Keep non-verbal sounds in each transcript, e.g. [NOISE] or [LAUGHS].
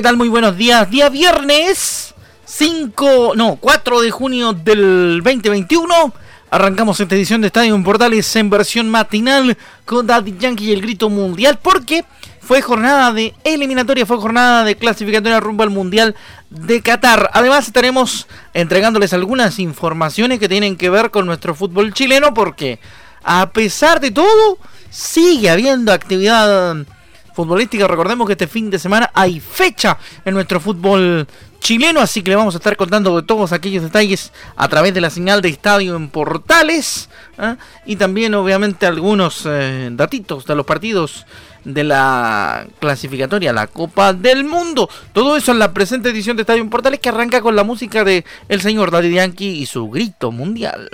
¿Qué tal? Muy buenos días. Día viernes 5, no, 4 de junio del 2021. Arrancamos esta edición de Estadio Portales en versión matinal con Daddy Yankee y el grito mundial porque fue jornada de eliminatoria, fue jornada de clasificatoria rumbo al Mundial de Qatar. Además estaremos entregándoles algunas informaciones que tienen que ver con nuestro fútbol chileno porque a pesar de todo sigue habiendo actividad futbolística. Recordemos que este fin de semana hay fecha en nuestro fútbol chileno, así que le vamos a estar contando de todos aquellos detalles a través de la señal de estadio en portales ¿ah? y también obviamente algunos eh, datitos de los partidos de la clasificatoria, la Copa del Mundo. Todo eso en la presente edición de Estadio en Portales que arranca con la música de el señor Daddy Yankee y su grito mundial.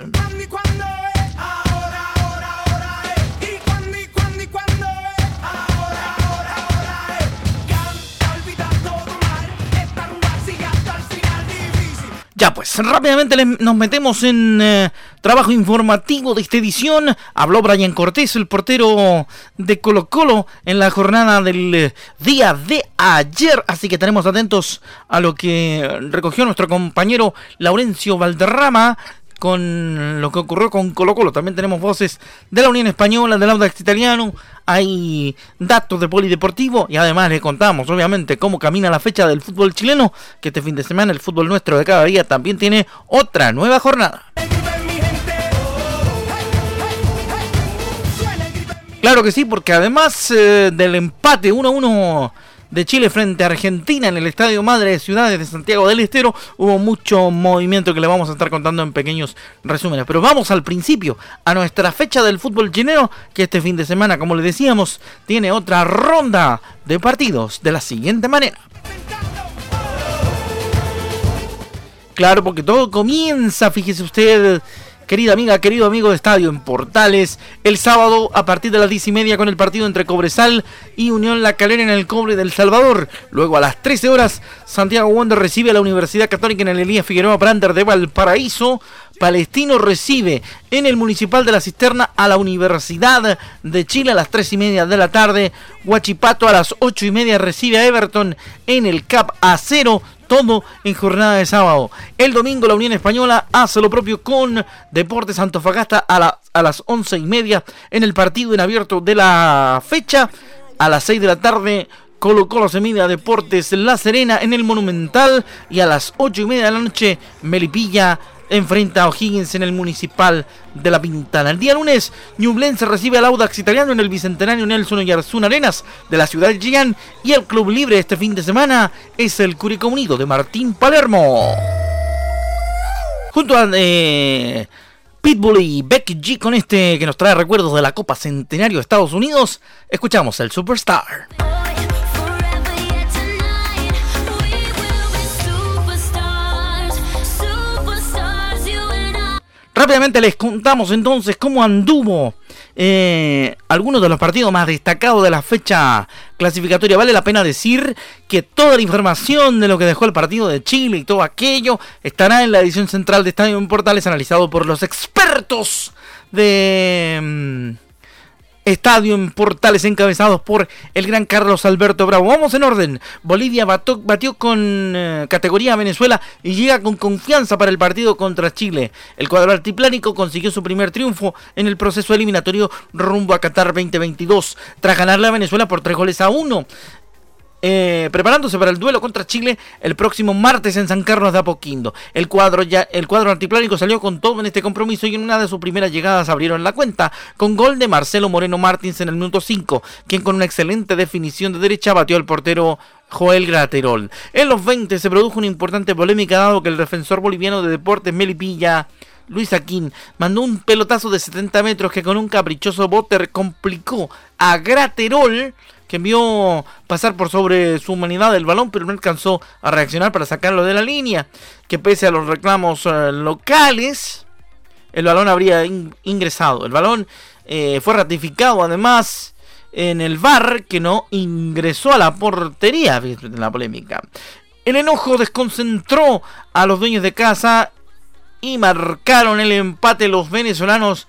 Ya pues, rápidamente nos metemos en eh, trabajo informativo de esta edición. Habló Brian Cortés, el portero de Colo Colo, en la jornada del eh, día de ayer. Así que estaremos atentos a lo que recogió nuestro compañero Laurencio Valderrama con lo que ocurrió con Colo Colo. También tenemos voces de la Unión Española, del Audax Italiano, hay datos de polideportivo y además le contamos obviamente cómo camina la fecha del fútbol chileno, que este fin de semana el fútbol nuestro de cada día también tiene otra nueva jornada. Claro que sí, porque además eh, del empate 1-1 de Chile frente a Argentina en el Estadio Madre de Ciudades de Santiago del Estero. Hubo mucho movimiento que le vamos a estar contando en pequeños resúmenes. Pero vamos al principio, a nuestra fecha del fútbol chileno, que este fin de semana, como le decíamos, tiene otra ronda de partidos de la siguiente manera. Claro, porque todo comienza, fíjese usted, Querida amiga, querido amigo de Estadio en Portales, el sábado a partir de las 10 y media con el partido entre Cobresal y Unión La Calera en el Cobre del Salvador. Luego a las 13 horas, Santiago Wander recibe a la Universidad Católica en el Elías Figueroa Brander de Valparaíso. Palestino recibe en el Municipal de la Cisterna a la Universidad de Chile a las 3 y media de la tarde. Huachipato a las 8 y media recibe a Everton en el CAP A0 todo en jornada de sábado. El domingo la Unión Española hace lo propio con Deportes Antofagasta a, a las once y media en el partido en abierto de la fecha. A las 6 de la tarde Colo Colo se mide a Deportes La Serena en el Monumental y a las ocho y media de la noche Melipilla enfrenta a O'Higgins en el Municipal de La Pintana. El día lunes, Ñublense recibe al Audax italiano en el Bicentenario Nelson Oyarzún Arenas de la ciudad de Chillán y el club libre este fin de semana es el Curicó Unido de Martín Palermo. Junto a eh, Pitbull y Becky G con este que nos trae recuerdos de la Copa Centenario de Estados Unidos, escuchamos el Superstar. Rápidamente les contamos entonces cómo anduvo eh, algunos de los partidos más destacados de la fecha clasificatoria. Vale la pena decir que toda la información de lo que dejó el partido de Chile y todo aquello estará en la edición central de Estadio Portales analizado por los expertos de... Estadio en Portales encabezados por el gran Carlos Alberto Bravo. Vamos en orden. Bolivia batió con eh, categoría a Venezuela y llega con confianza para el partido contra Chile. El cuadro altiplánico consiguió su primer triunfo en el proceso eliminatorio rumbo a Qatar 2022 tras ganarle a Venezuela por tres goles a uno. Eh, preparándose para el duelo contra Chile el próximo martes en San Carlos de Apoquindo. El cuadro, ya, el cuadro salió con todo en este compromiso y en una de sus primeras llegadas abrieron la cuenta con gol de Marcelo Moreno Martins en el minuto 5, quien con una excelente definición de derecha batió al portero Joel Graterol. En los 20 se produjo una importante polémica dado que el defensor boliviano de deportes Melipilla, Luis Aquín, mandó un pelotazo de 70 metros que con un caprichoso boter complicó a Graterol que envió pasar por sobre su humanidad el balón, pero no alcanzó a reaccionar para sacarlo de la línea, que pese a los reclamos eh, locales, el balón habría ingresado. El balón eh, fue ratificado además en el VAR que no ingresó a la portería en la polémica. El enojo desconcentró a los dueños de casa y marcaron el empate los venezolanos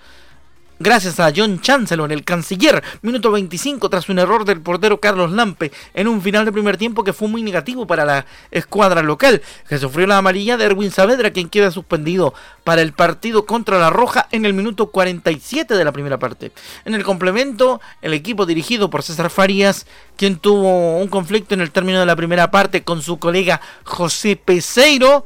gracias a John Chancellor, el canciller, minuto 25 tras un error del portero Carlos Lampe en un final de primer tiempo que fue muy negativo para la escuadra local, que sufrió la amarilla de Erwin Saavedra, quien queda suspendido para el partido contra la Roja en el minuto 47 de la primera parte. En el complemento, el equipo dirigido por César Farías, quien tuvo un conflicto en el término de la primera parte con su colega José Peseiro,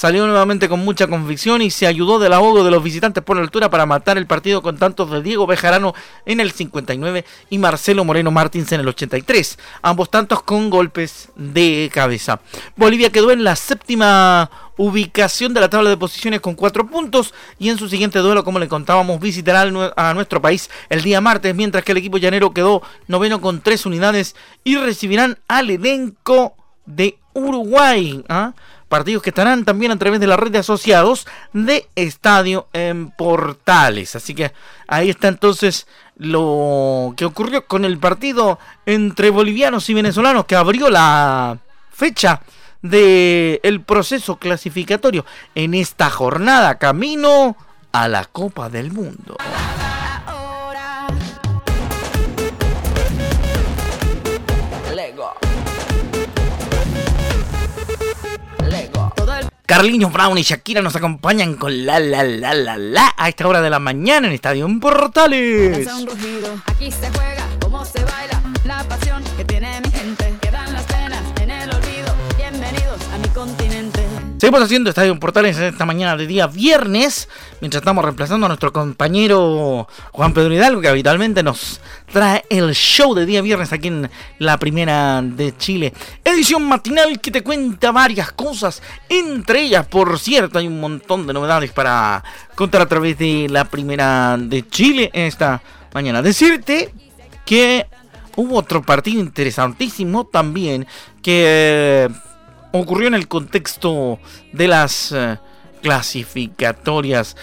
Salió nuevamente con mucha convicción y se ayudó del ahogo de los visitantes por la altura para matar el partido con tantos de Diego Bejarano en el 59 y Marcelo Moreno Martins en el 83. Ambos tantos con golpes de cabeza. Bolivia quedó en la séptima ubicación de la tabla de posiciones con cuatro puntos y en su siguiente duelo, como le contábamos, visitará a nuestro país el día martes, mientras que el equipo llanero quedó noveno con tres unidades y recibirán al elenco de Uruguay. ¿ah? Partidos que estarán también a través de la red de asociados de Estadio en Portales. Así que ahí está entonces lo que ocurrió con el partido entre bolivianos y venezolanos que abrió la fecha del el proceso clasificatorio en esta jornada camino a la Copa del Mundo. Carliños Brown y Shakira nos acompañan con la la la la la a esta hora de la mañana en Estadio Portales. Aquí se juega, cómo se baila, la pasión que Seguimos haciendo Estadio Portales esta mañana de día viernes, mientras estamos reemplazando a nuestro compañero Juan Pedro Hidalgo, que habitualmente nos trae el show de día viernes aquí en la primera de Chile. Edición matinal que te cuenta varias cosas, entre ellas, por cierto, hay un montón de novedades para contar a través de la primera de Chile esta mañana. Decirte que hubo otro partido interesantísimo también que ocurrió en el contexto de las eh, clasificatorias.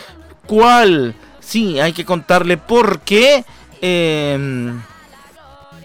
¿Cuál? Sí, hay que contarle por qué Em,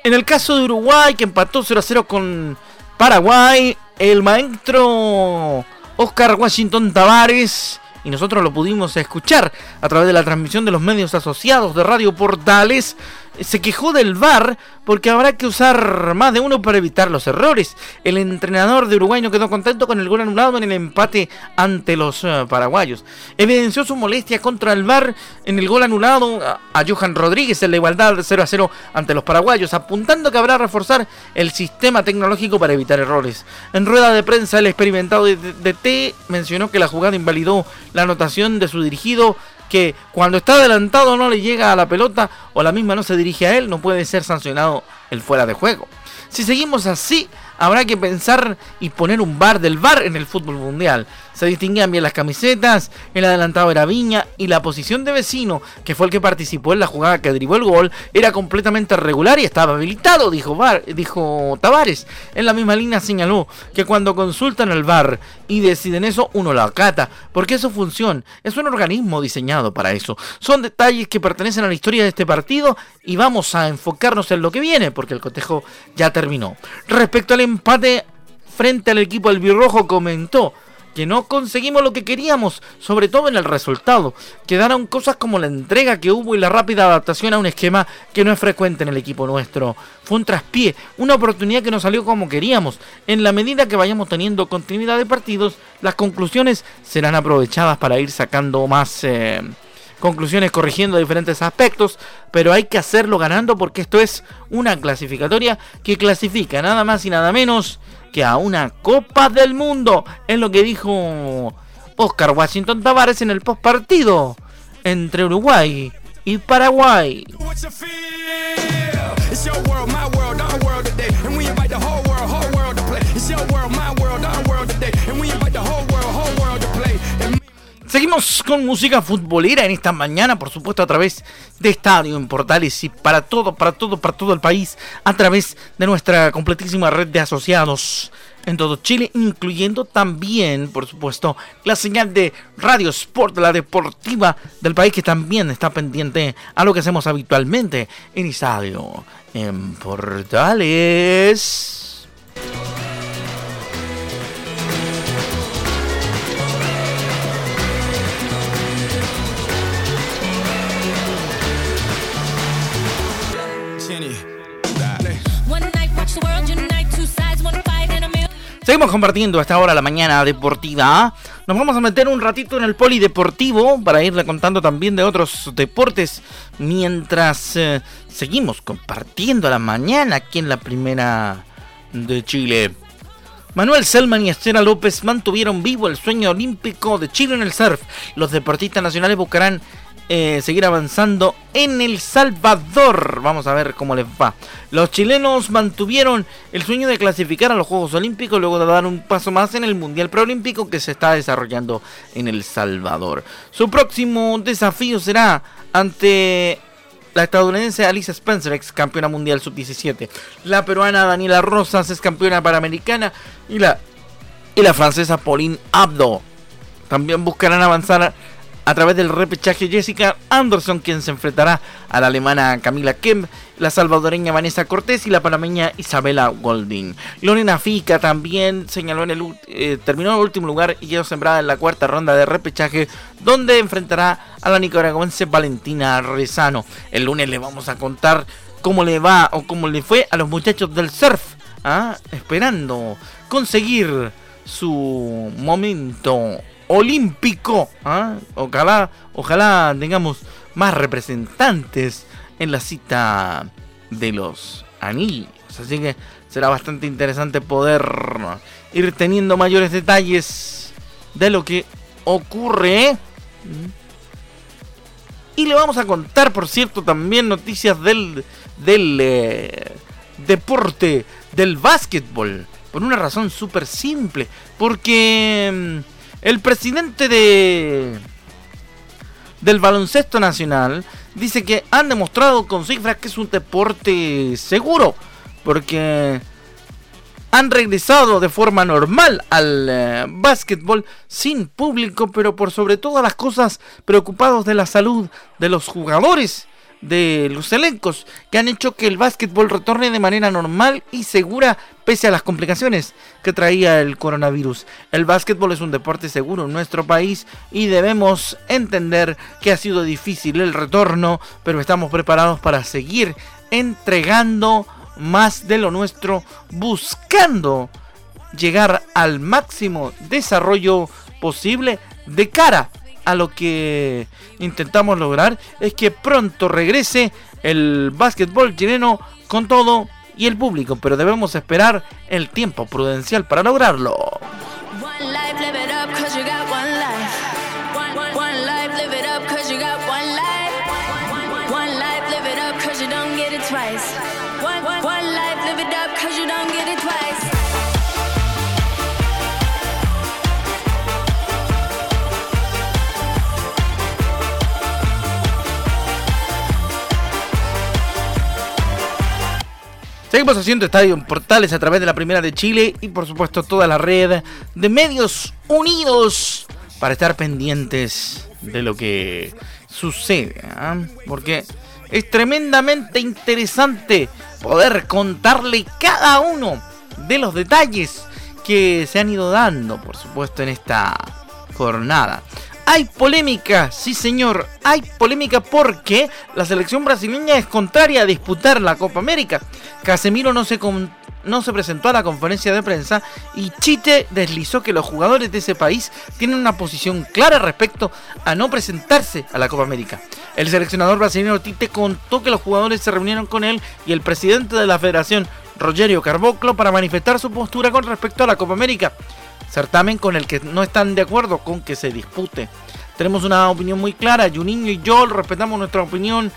en el caso de Uruguay, que empató 0 a 0 con Paraguay, el maestro Oscar Washington Tavares, y nosotros lo pudimos escuchar a través de la transmisión de los medios asociados de Radio Portales, se quejó del VAR porque habrá que usar más de uno para evitar los errores. El entrenador de Uruguay no quedó contento con el gol anulado en el empate ante los eh, paraguayos. Evidenció su molestia contra el VAR en el gol anulado a, Johan Rodríguez en la igualdad de 0 a 0 ante los paraguayos, apuntando que habrá reforzar el sistema tecnológico para evitar errores. En rueda de prensa, el experimentado de, de T mencionó que la jugada invalidó la anotación de su dirigido que cuando está adelantado no le llega a la pelota o la misma no se dirige a él, no puede ser sancionado el fuera de juego. Si seguimos así, habrá que pensar y poner un bar del bar en el fútbol mundial. Se distinguían bien las camisetas, el adelantado era Viña y la posición de vecino, que fue el que participó en la jugada que derivó el gol, era completamente regular y estaba habilitado, dijo, dijo Tavares. En la misma línea señaló que cuando consultan al bar y deciden eso, uno lo acata, porque es su función, es un organismo diseñado para eso. Son detalles que pertenecen a la historia de este partido y vamos a enfocarnos en lo que viene, porque el cotejo ya terminó. Respecto al empate frente al equipo albirrojo comentó que no conseguimos lo que queríamos, sobre todo en el resultado. Quedaron cosas como la entrega que hubo y la rápida adaptación a un esquema que no es frecuente en el equipo nuestro. Fue un traspié, una oportunidad que no salió como queríamos. En la medida que vayamos teniendo continuidad de partidos, las conclusiones serán aprovechadas para ir sacando más... Eh, conclusiones corrigiendo diferentes aspectos, pero hay que hacerlo ganando porque esto es una clasificatoria que clasifica nada más y nada menos que a una Copa del Mundo. Es lo que dijo Oscar Washington Tavares en el postpartido entre Uruguay y Paraguay. Seguimos con música futbolera en esta mañana, por supuesto, a través de Estadio en Portales y para todo, para todo, para todo el país, a través de nuestra completísima red de asociados en todo Chile, incluyendo también, por supuesto, la señal de Radio Sport, la deportiva del país, que también está pendiente a lo que hacemos habitualmente en Estadio en Portales. Seguimos compartiendo hasta ahora la mañana deportiva. Nos vamos a meter un ratito en el polideportivo para irle contando también de otros deportes mientras eh, seguimos compartiendo la mañana aquí en la primera de Chile. Manuel Selman y Estela López mantuvieron vivo el sueño olímpico de Chile en el surf. Los deportistas nacionales buscarán eh, seguir avanzando en El Salvador. Vamos a ver cómo les va. Los chilenos mantuvieron el sueño de clasificar a los Juegos Olímpicos luego de dar un paso más en el Mundial Preolímpico que se está desarrollando en El Salvador. Su próximo desafío será ante la estadounidense Alicia Spencer, ex campeona mundial sub-17. La peruana Daniela Rosas es campeona panamericana. Y la, y la francesa Pauline Abdo. También buscarán avanzar a través del repechaje Jessica Anderson, quien se enfrentará a la alemana Camila Kemp, la salvadoreña Vanessa Cortés y la panameña Isabela Golding. Lorena Fica también señaló en el eh, terminó en el último lugar y quedó sembrada en la cuarta ronda de repechaje, donde enfrentará a la nicaragüense Valentina Rezano. El lunes le vamos a contar cómo le va o cómo le fue a los muchachos del surf, ¿ah? esperando conseguir su momento olímpico. ¿ah? Ojalá, ojalá tengamos más representantes en la cita de los anillos. Así que será bastante interesante poder ir teniendo mayores detalles de lo que ocurre. Y le vamos a contar, por cierto, también noticias del, del eh, deporte, del básquetbol. Por una razón súper simple. Porque mm, el presidente de del baloncesto nacional dice que han demostrado con cifras que es un deporte seguro porque han regresado de forma normal al eh, básquetbol sin público, pero por sobre todas las cosas preocupados de la salud de los jugadores de los elencos que han hecho que el básquetbol retorne de manera normal y segura pese a las complicaciones que traía el coronavirus. El básquetbol es un deporte seguro en nuestro país y debemos entender que ha sido difícil el retorno, pero estamos preparados para seguir entregando más de lo nuestro, buscando llegar al máximo desarrollo posible de cara a lo que intentamos lograr es que pronto regrese el básquetbol chileno con todo y el público, pero debemos esperar el tiempo prudencial para lograrlo. Seguimos haciendo Estadio en Portales a través de la Primera de Chile y por supuesto toda la red de medios unidos para estar pendientes de lo que sucede. ¿ah? Porque es tremendamente interesante poder contarle cada uno de los detalles que se han ido dando, por supuesto, en esta jornada. Hay polémica, sí señor, hay polémica porque la selección brasileña es contraria a disputar la Copa América. Casemiro no se, no se presentó a la conferencia de prensa y Chite deslizó que los jugadores de ese país tienen una posición clara respecto a no presentarse a la Copa América. El seleccionador brasileño Tite contó que los jugadores se reunieron con él y el presidente de la federación, Rogerio Carboclo, para manifestar su postura con respecto a la Copa América certamen con el que no están de acuerdo con que se dispute. Tenemos una opinión muy clara, Juninho y yo respetamos nuestra opinión,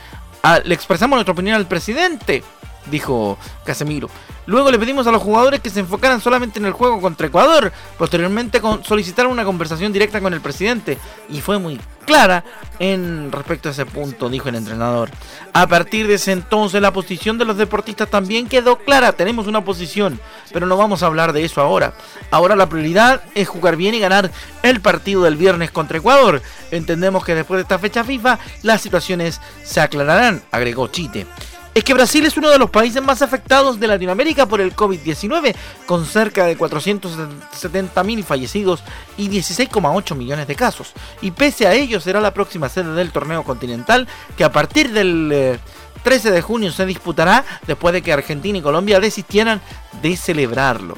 le expresamos nuestra opinión al presidente, dijo Casemiro. Luego le pedimos a los jugadores que se enfocaran solamente en el juego contra Ecuador. Posteriormente solicitaron una conversación directa con el presidente y fue muy clara en respecto a ese punto, dijo el entrenador. A partir de ese entonces la posición de los deportistas también quedó clara. Tenemos una posición, pero no vamos a hablar de eso ahora. Ahora la prioridad es jugar bien y ganar el partido del viernes contra Ecuador. Entendemos que después de esta fecha FIFA las situaciones se aclararán, agregó Chite es que Brasil es uno de los países más afectados de Latinoamérica por el COVID-19, con cerca de 470.000 fallecidos y 16,8 millones de casos. Y pese a ello será la próxima sede del torneo continental que a partir del 13 eh, de junio se disputará después de que Argentina y Colombia desistieran de celebrarlo.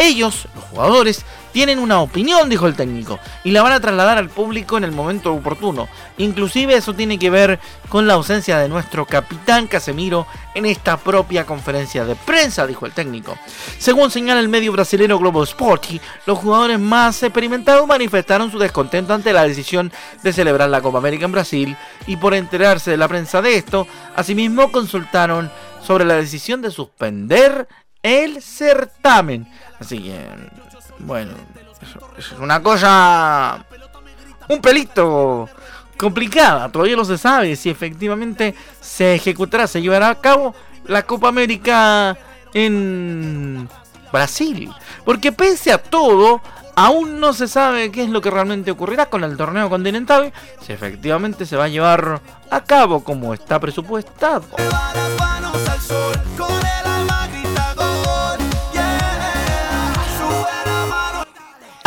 Ellos, los jugadores, tienen una opinión, dijo el técnico, y la van a trasladar al público en el momento oportuno. Inclusive eso tiene que ver con la ausencia de nuestro capitán Casemiro en esta propia conferencia de prensa, dijo el técnico. Según señala el medio brasileño Globo Sporty, los jugadores más experimentados manifestaron su descontento ante la decisión de celebrar la Copa América en Brasil y por enterarse de la prensa de esto, asimismo consultaron sobre la decisión de suspender el certamen. Así que, bueno, es una cosa un pelito complicada. Todavía no se sabe si efectivamente se ejecutará, se llevará a cabo la Copa América en Brasil. Porque pese a todo, aún no se sabe qué es lo que realmente ocurrirá con el torneo continental, si efectivamente se va a llevar a cabo como está presupuestado.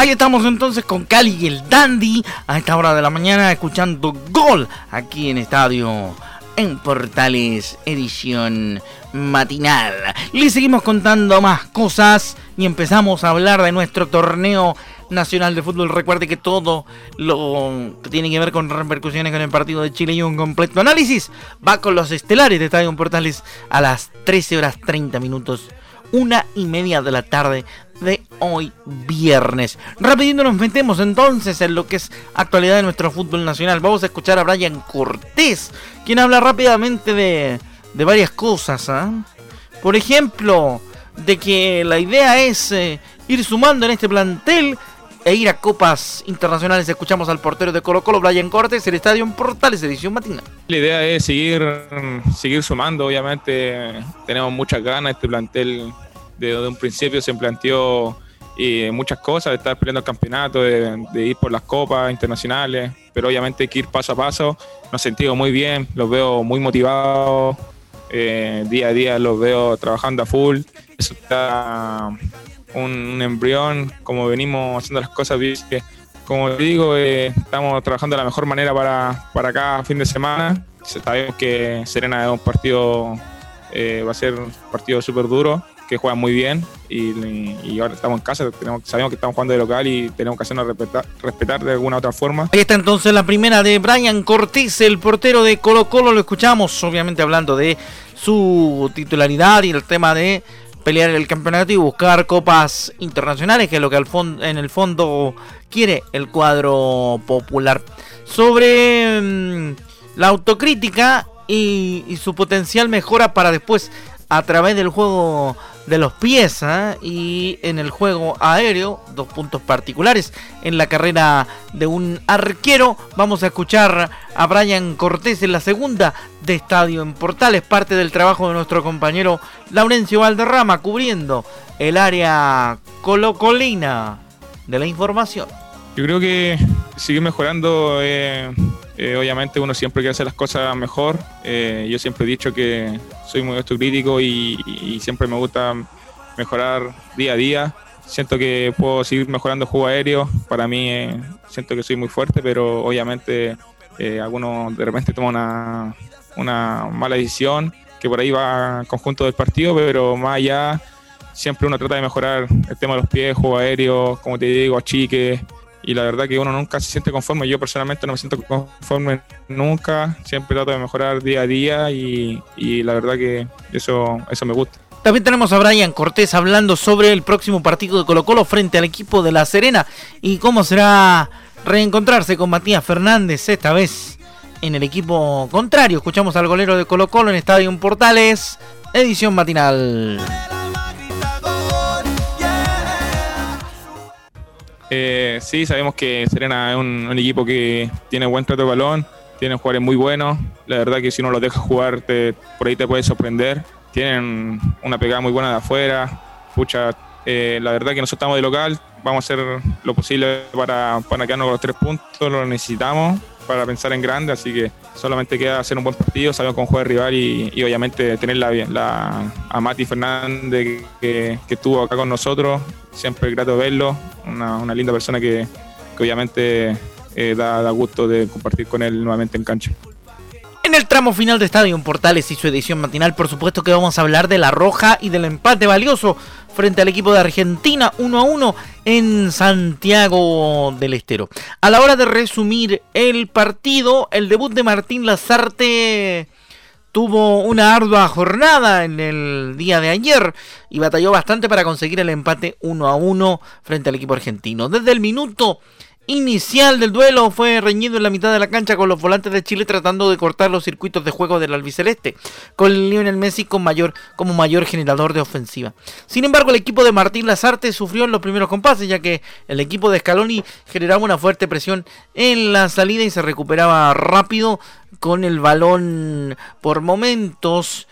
Ahí estamos entonces con Cali y el Dandy a esta hora de la mañana escuchando Gol aquí en Estadio en Portales edición matinal. Le seguimos contando más cosas y empezamos a hablar de nuestro torneo nacional de fútbol. Recuerde que todo lo que tiene que ver con repercusiones con el partido de Chile y un completo análisis va con los estelares de Estadio Portales a las 13 horas 30 minutos una y media de la tarde de hoy viernes. Rapidito nos metemos entonces en lo que es actualidad de nuestro fútbol nacional. Vamos a escuchar a Brian Cortés, quien habla rápidamente de, de varias cosas. ¿ah? Por ejemplo, de que la idea es eh, ir sumando en este plantel e ir a copas internacionales. Escuchamos al portero de Colo Colo, Brian Cortés, el Estadio Portales, edición matinal. La idea es seguir, seguir sumando, obviamente tenemos muchas ganas, este plantel desde un principio se planteó y muchas cosas, de estar peleando el campeonato, de, ir por las copas internacionales, pero obviamente hay que ir paso a paso. Nos sentimos muy bien, los veo muy motivados, eh, día a día los veo trabajando a full. Eso está un, embrión, como venimos haciendo las cosas. Como digo, eh, estamos trabajando de la mejor manera para, para cada fin de semana. Sabemos que Serena es un partido, eh, va a ser un partido súper duro que juegan muy bien y, ahora estamos en casa, sabemos que estamos jugando de local y tenemos que hacernos respetar, respetar de alguna otra forma. Ahí está entonces la primera de Brian Cortés, el portero de Colo Colo, lo escuchamos obviamente hablando de su titularidad y el tema de pelear el campeonato y buscar copas internacionales, que es lo que al fondo, en el fondo quiere el cuadro popular. Sobre mm, la autocrítica y, su potencial mejora para después, a través del juego de los pies ¿ah? y en el juego aéreo, dos puntos particulares en la carrera de un arquero. Vamos a escuchar a Brian Cortés en la segunda de Estadio en Portales, parte del trabajo de nuestro compañero Laurencio Valderrama cubriendo el área colocolina de la información. Yo creo que sigue mejorando. Eh, eh, obviamente uno siempre quiere hacer las cosas mejor. Eh, yo siempre he dicho que soy muy autocrítico y, y, siempre me gusta mejorar día a día. Siento que puedo seguir mejorando el juego aéreo. Para mí eh, siento que soy muy fuerte, pero obviamente algunos de repente toman una, una mala decisión, que por ahí va al conjunto del partido, pero más allá siempre uno trata de mejorar el tema de los pies, juego aéreo, como te digo, achique, y la verdad que uno nunca se siente conforme. Yo personalmente no me siento conforme nunca, siempre trato de mejorar día a día y, la verdad que eso, eso me gusta. También tenemos a Brian Cortés hablando sobre el próximo partido de Colo Colo frente al equipo de La Serena y cómo será reencontrarse con Matías Fernández esta vez en el equipo contrario. Escuchamos al golero de Colo Colo en Estadio Portales edición matinal. Eh, sí, sabemos que Serena es un, equipo que tiene buen trato de balón, tiene jugadores muy buenos. La verdad que si no los dejas jugar, te, por ahí te puede sorprender. Tienen una pegada muy buena de afuera. Pucha, eh, la verdad que nosotros estamos de local, vamos a hacer lo posible para, para quedarnos con los tres puntos, lo necesitamos para pensar en grande, así que solamente queda hacer un buen partido, saber cómo juega el rival y, obviamente tener la, la, a Mati Fernández que, estuvo acá con nosotros, siempre grato verlo, una, linda persona que, obviamente eh, da, da gusto de compartir con él nuevamente en cancha. En el tramo final de Estadio Portales y su edición matinal, por supuesto que vamos a hablar de la roja y del empate valioso frente al equipo de Argentina 1 a 1 en Santiago del Estero. A la hora de resumir el partido, el debut de Martín Lazarte tuvo una ardua jornada en el día de ayer y batalló bastante para conseguir el empate 1 a 1 frente al equipo argentino. Desde el minuto inicial del duelo fue reñido en la mitad de la cancha con los volantes de Chile tratando de cortar los circuitos de juego del albiceleste, con Lionel Messi con mayor, como mayor generador de ofensiva. Sin embargo, el equipo de Martín Lazarte sufrió en los primeros compases, ya que el equipo de Scaloni generaba una fuerte presión en la salida y se recuperaba rápido con el balón por momentos,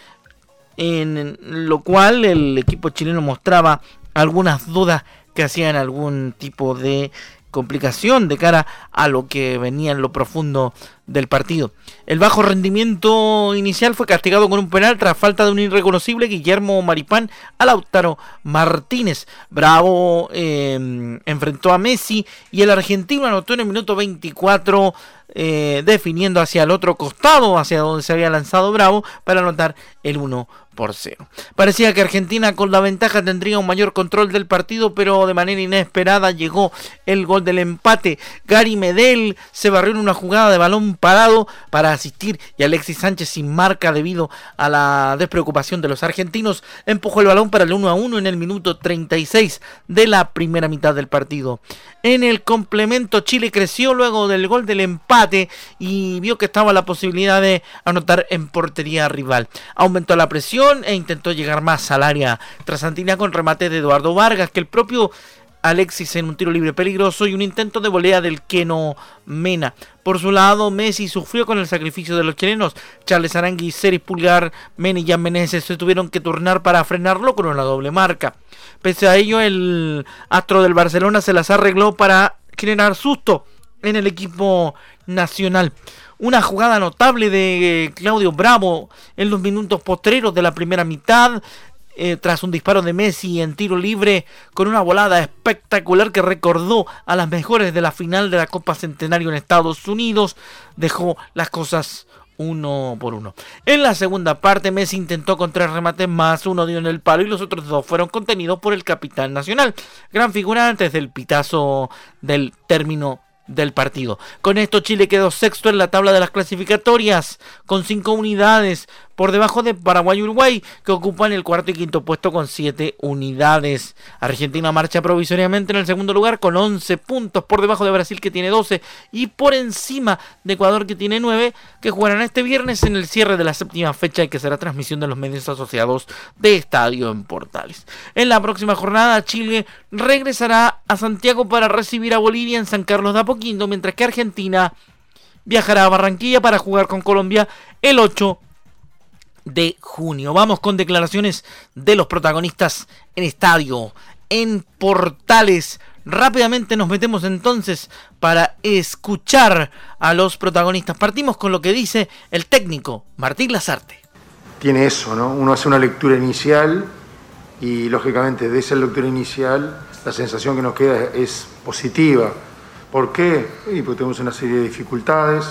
en lo cual el equipo chileno mostraba algunas dudas que hacían algún tipo de complicación de cara a lo que venía en lo profundo del partido. El bajo rendimiento inicial fue castigado con un penal tras falta de un irreconocible Guillermo Maripán a Lautaro Martínez. Bravo em, enfrentó a Messi y el argentino anotó en el minuto 24 eh, definiendo hacia el otro costado, hacia donde se había lanzado Bravo, para anotar el 1 por 0. Parecía que Argentina con la ventaja tendría un mayor control del partido, pero de manera inesperada llegó el gol del empate. Gary Medel se barrió en una jugada de balón parado para asistir y Alexis Sánchez sin marca debido a la despreocupación de los argentinos empujó el balón para el 1 a 1 en el minuto 36 de la primera mitad del partido. En el complemento Chile creció luego del gol del empate y vio que estaba la posibilidad de anotar en portería rival. Aumentó la presión e intentó llegar más al área trasantina con remate de Eduardo Vargas que el propio Alexis en un tiro libre peligroso y un intento de volea del Keno Mena. Por su lado, Messi sufrió con el sacrificio de los chilenos. Charles Arangui, Ceris Pulgar, Mena y Jan se tuvieron que turnar para frenarlo con una doble marca. Pese a ello, el astro del Barcelona se las arregló para generar susto en el equipo nacional. Una jugada notable de Claudio Bravo en los minutos postreros de la primera mitad. Eh, tras un disparo de Messi en tiro libre con una volada espectacular que recordó a las mejores de la final de la Copa Centenario en Estados Unidos, dejó las cosas uno por uno. En la segunda parte, Messi intentó con tres remates más, uno dio en el palo y los otros dos fueron contenidos por el capitán nacional. Gran figura antes del pitazo del término del partido. Con esto Chile quedó sexto en la tabla de las clasificatorias con cinco unidades por debajo de Paraguay y Uruguay, que ocupan el cuarto y quinto puesto con 7 unidades. Argentina marcha provisoriamente en el segundo lugar con 11 puntos por debajo de Brasil que tiene 12 y por encima de Ecuador que tiene 9, que jugarán este viernes en el cierre de la séptima fecha y que será transmisión de los medios asociados de Estadio en Portales. En la próxima jornada Chile regresará a Santiago para recibir a Bolivia en San Carlos de Apoquindo, mientras que Argentina viajará a Barranquilla para jugar con Colombia el 8 de junio. Vamos con declaraciones de los protagonistas en estadio, en portales. Rápidamente nos metemos entonces para escuchar a los protagonistas. Partimos con lo que dice el técnico Martín Lazarte. Tiene eso, ¿no? Uno hace una lectura inicial y lógicamente de esa lectura inicial la sensación que nos queda es positiva. ¿Por qué? Y porque tenemos una serie de dificultades,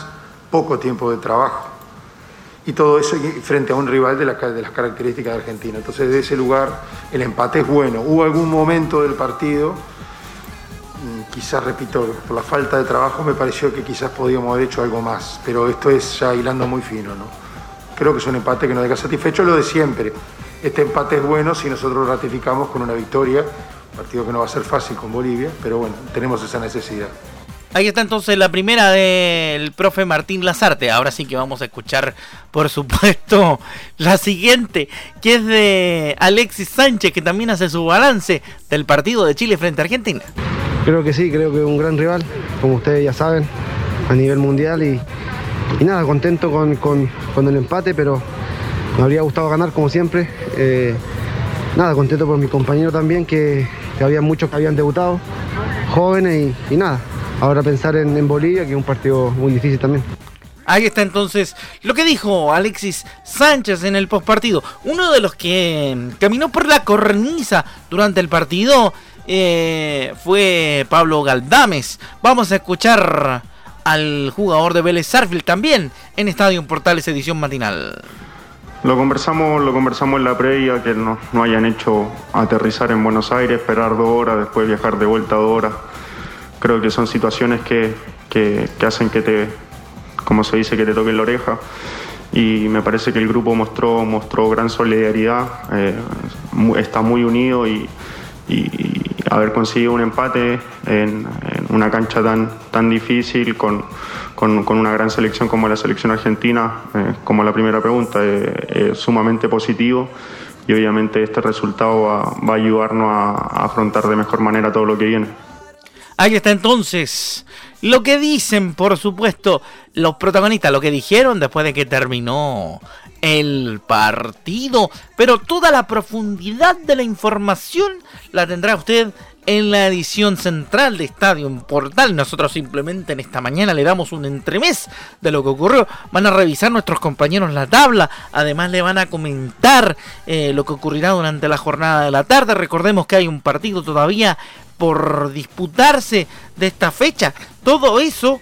poco tiempo de trabajo y todo eso frente a un rival de, las características de Argentina. Entonces, de ese lugar, el empate es bueno. Hubo algún momento del partido, mm, quizás, repito, por la falta de trabajo me pareció que quizás podíamos haber hecho algo más, pero esto es ya hilando muy fino, ¿no? Creo que es un empate que nos deja satisfecho, lo de siempre. Este empate es bueno si nosotros ratificamos con una victoria, partido que no va a ser fácil con Bolivia, pero bueno, tenemos esa necesidad. Ahí está entonces la primera del profe Martín Lazarte. Ahora sí que vamos a escuchar, por supuesto, [LAUGHS] la siguiente, que es de Alexis Sánchez, que también hace su balance del partido de Chile frente a Argentina. Creo que sí, creo que es un gran rival, como ustedes ya saben, a nivel mundial y, nada, contento con, el empate, pero me habría gustado ganar como siempre. Eh, nada, contento por mi compañero también, que, había muchos que habían debutado, jóvenes y nada, ahora pensar en, Bolivia, que es un partido muy difícil también. Ahí está entonces lo que dijo Alexis Sánchez en el postpartido. Uno de los que caminó por la cornisa durante el partido eh, fue Pablo Galdames. Vamos a escuchar al jugador de Vélez Sarfield también en Estadio Portales edición matinal. Lo conversamos, lo conversamos en la previa, que no, no hayan hecho aterrizar en Buenos Aires, esperar dos horas, después viajar de vuelta dos horas creo que son situaciones que, hacen que te, como se dice, que te toquen la oreja. Y me parece que el grupo mostró, mostró gran solidaridad, eh, está muy unido y, haber conseguido un empate en, una cancha tan, tan difícil con, una gran selección como la selección argentina, eh, como la primera pregunta, eh, es sumamente positivo y obviamente este resultado va, va a ayudarnos a afrontar de mejor manera todo lo que viene. Ahí está entonces lo que dicen, por supuesto, los protagonistas, lo que dijeron después de que terminó el partido. Pero toda la profundidad de la información la tendrá usted en la edición central de Estadio Portal. Nosotros simplemente en esta mañana le damos un entremés de lo que ocurrió. Van a revisar nuestros compañeros la tabla. Además le van a comentar eh, lo que ocurrirá durante la jornada de la tarde. Recordemos que hay un partido todavía por disputarse de esta fecha. Todo eso,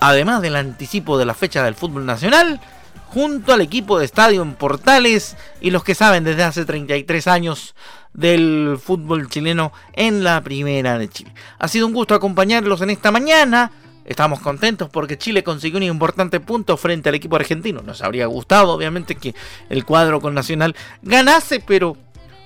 además del anticipo de la fecha del fútbol nacional, junto al equipo de Estadio en Portales y los que saben desde hace 33 años del fútbol chileno en la primera de Chile. Ha sido un gusto acompañarlos en esta mañana. Estamos contentos porque Chile consiguió un importante punto frente al equipo argentino. Nos habría gustado, obviamente, que el cuadro con Nacional ganase, pero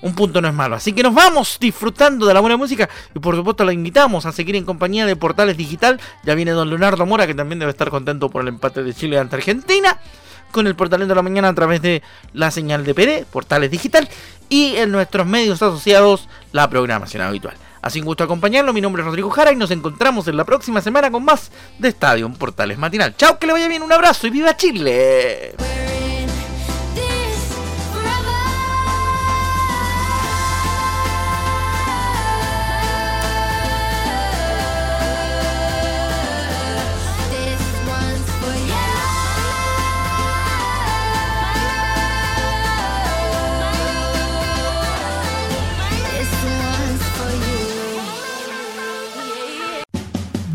un punto no es malo. Así que nos vamos disfrutando de la buena música y por supuesto la invitamos a seguir en compañía de Portales Digital. Ya viene don Leonardo Mora que también debe estar contento por el empate de Chile ante Argentina. Con el Portal de la Mañana a través de la señal de PD, Portales Digital. Y en nuestros medios asociados, la programación habitual. Así un gusto acompañarlo. Mi nombre es Rodrigo Jara y nos encontramos en la próxima semana con más de Estadio Portales Matinal. Chao, que le vaya bien, un abrazo y viva Chile.